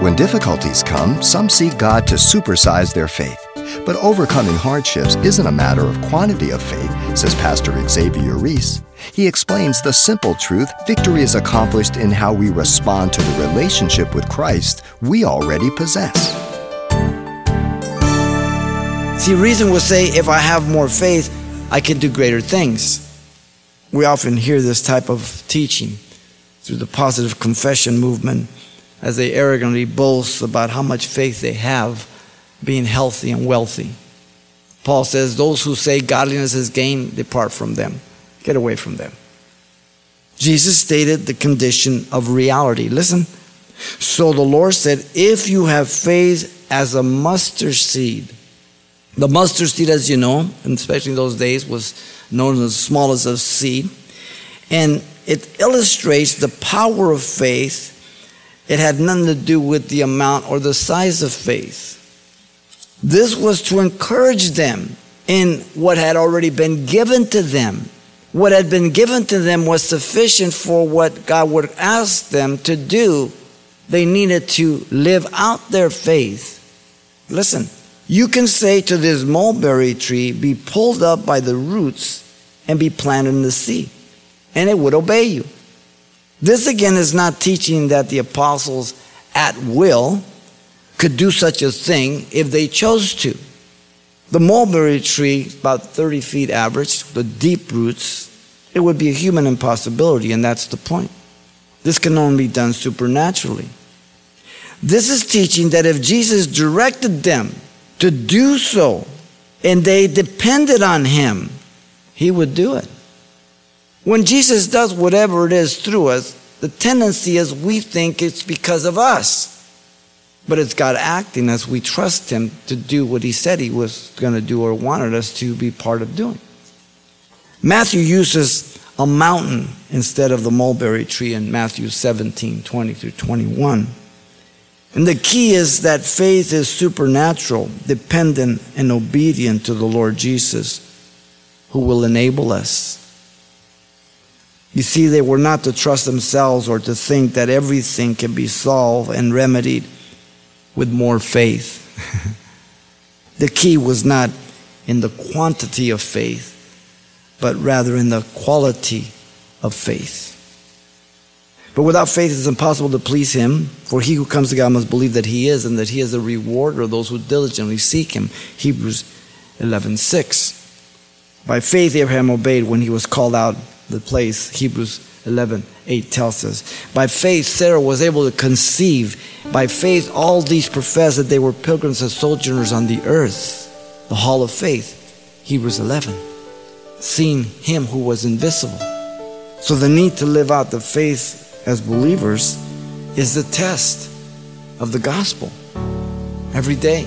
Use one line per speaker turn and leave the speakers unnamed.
When difficulties come, some seek God to supersize their faith. But overcoming hardships isn't a matter of quantity of faith, says Pastor Xavier Ries. He explains the simple truth victory is accomplished in how we respond to the relationship with Christ we already possess.
See, reason will say if I have more faith, I can do greater things. We often hear this type of teaching through the positive confession movement as they arrogantly boast about how much faith they have being healthy and wealthy. Paul says, Those who say godliness is gain, depart from them. Get away from them. Jesus stated the condition of reality. Listen. So the Lord said, If you have faith as a mustard seed, the mustard seed, as you know, and especially in those days, was known as the smallest of seed. And it illustrates the power of faith. It had nothing to do with the amount or the size of faith. This was to encourage them in what had already been given to them. What had been given to them was sufficient for what God would ask them to do. They needed to live out their faith. Listen, you can say to this mulberry tree, be pulled up by the roots and be planted in the sea, and it would obey you. This again is not teaching that the apostles at will could do such a thing if they chose to. The mulberry tree, about 30 feet average, the deep roots, it would be a human impossibility, and that's the point. This can only be done supernaturally. This is teaching that if Jesus directed them to do so and they depended on him, he would do it. When Jesus does whatever it is through us, the tendency is we think it's because of us. But it's God acting as we trust Him to do what He said He was going to do or wanted us to be part of doing. Matthew uses a mountain instead of the mulberry tree in Matthew 17 20 through 21. And the key is that faith is supernatural, dependent, and obedient to the Lord Jesus, who will enable us. You see, they were not to trust themselves or to think that everything can be solved and remedied with more faith. the key was not in the quantity of faith, but rather in the quality of faith. But without faith, it's impossible to please Him, for he who comes to God must believe that He is, and that He is a rewarder of those who diligently seek Him. Hebrews 11 6. By faith, Abraham obeyed when he was called out the place. Hebrews 11 8 tells us. By faith, Sarah was able to conceive. By faith, all these profess that they were pilgrims and sojourners on the earth. The hall of faith, Hebrews 11. Seeing him who was invisible. So the need to live out the faith as believers is the test of the gospel every day.